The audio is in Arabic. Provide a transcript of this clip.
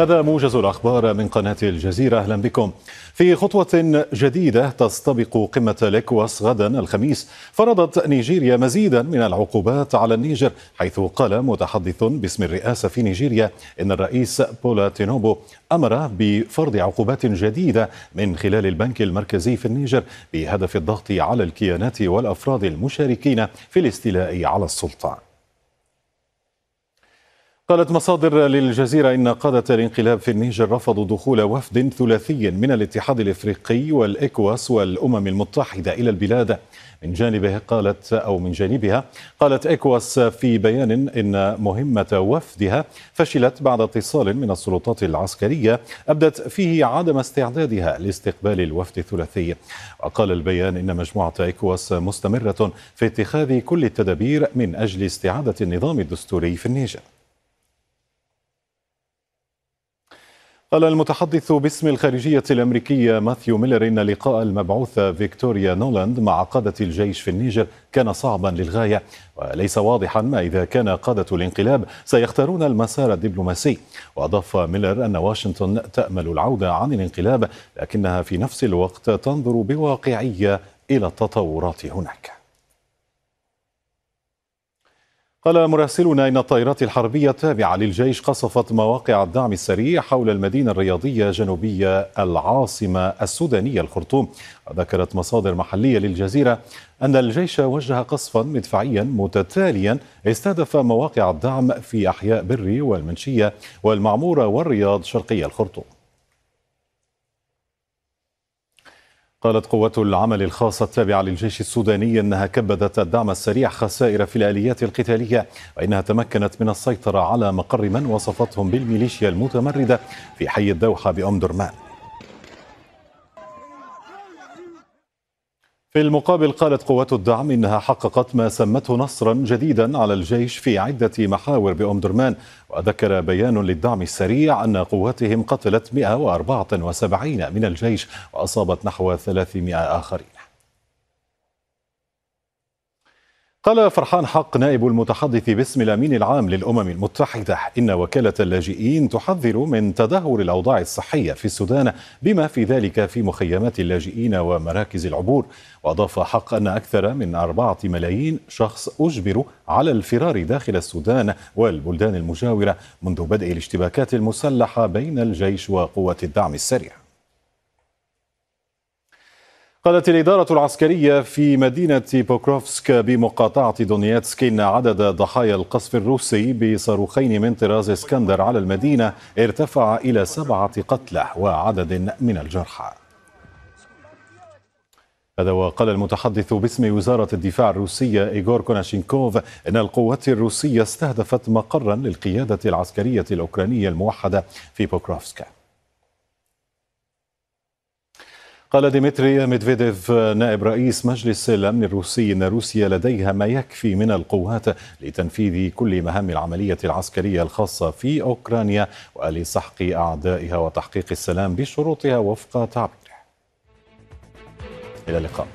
هذا موجز الأخبار من قناة الجزيرة. أهلا بكم. في خطوة جديدة تستبق قمة الإكواس غدا الخميس. فرضت نيجيريا مزيدا من العقوبات على النيجر حيث قال متحدث باسم الرئاسة في نيجيريا إن الرئيس بولا تينوبو أمر بفرض عقوبات جديدة من خلال البنك المركزي في النيجر بهدف الضغط على الكيانات والأفراد المشاركين في الاستيلاء على السلطة قالت مصادر للجزيرة إن قادة الانقلاب في النيجر رفضوا دخول وفد ثلاثي من الاتحاد الإفريقي والإكواس والأمم المتحدة إلى البلاد. من جانبه قالت أو من جانبها قالت إكواس في بيان إن مهمة وفدها فشلت بعد اتصال من السلطات العسكرية أبدت فيه عدم استعدادها لاستقبال الوفد الثلاثي. وقال البيان إن مجموعة إكواس مستمرة في اتخاذ كل التدابير من أجل استعادة النظام الدستوري في النيجر. قال المتحدث باسم الخارجية الأمريكية ماثيو ميلر إن لقاء المبعوثة فيكتوريا نولاند مع قادة الجيش في النيجر كان صعبا للغاية وليس واضحا ما إذا كان قادة الانقلاب سيختارون المسار الدبلوماسي. وأضاف ميلر أن واشنطن تأمل العودة عن الانقلاب لكنها في نفس الوقت تنظر بواقعية إلى التطورات هناك. قال مراسلنا إن الطائرات الحربية التابعة للجيش قصفت مواقع الدعم السريع حول المدينة الرياضية جنوبية العاصمة السودانية الخرطوم. ذكرت مصادر محلية للجزيرة أن الجيش وجه قصفا مدفعيا متتاليا استهدف مواقع الدعم في أحياء بري والمنشية والمعمورة والرياض شرقي الخرطوم. قالت قوات العمل الخاصة التابعة للجيش السوداني أنها كبدت الدعم السريع خسائر في الآليات القتالية وإنها تمكنت من السيطرة على مقر من وصفتهم بالميليشيا المتمردة في حي الدوحة بأم درمان في المقابل قالت قوات الدعم إنها حققت ما سمته نصرا جديدا على الجيش في عدة محاور بأم درمان وذكر بيان للدعم السريع أن قواتهم قتلت 174 من الجيش وأصابت نحو 300 آخرين. قال فرحان حق نائب المتحدث باسم الأمين العام للأمم المتحدة إن وكالة اللاجئين تحذر من تدهور الأوضاع الصحية في السودان بما في ذلك في مخيمات اللاجئين ومراكز العبور. وأضاف حق أن أكثر من أربعة ملايين شخص أجبروا على الفرار داخل السودان والبلدان المجاورة منذ بدء الاشتباكات المسلحة بين الجيش وقوات الدعم السريع. قالت الإدارة العسكرية في مدينة بوكروفسك بمقاطعة دونيتسك إن عدد ضحايا القصف الروسي بصاروخين من طراز اسكندر على المدينة ارتفع إلى سبعة قتلى وعدد من الجرحى. هذا وقال المتحدث باسم وزارة الدفاع الروسية إيغور كوناشينكوف أن القوات الروسية استهدفت مقرا للقيادة العسكرية الأوكرانية الموحدة في بوكروفسكا قال ديمتري ميدفيديف نائب رئيس مجلس الأمن الروسي إن روسيا لديها ما يكفي من القوات لتنفيذ كل مهام العملية العسكرية الخاصة في أوكرانيا ولسحق أعدائها وتحقيق السلام بشروطها وفق تعبيره. إلى اللقاء.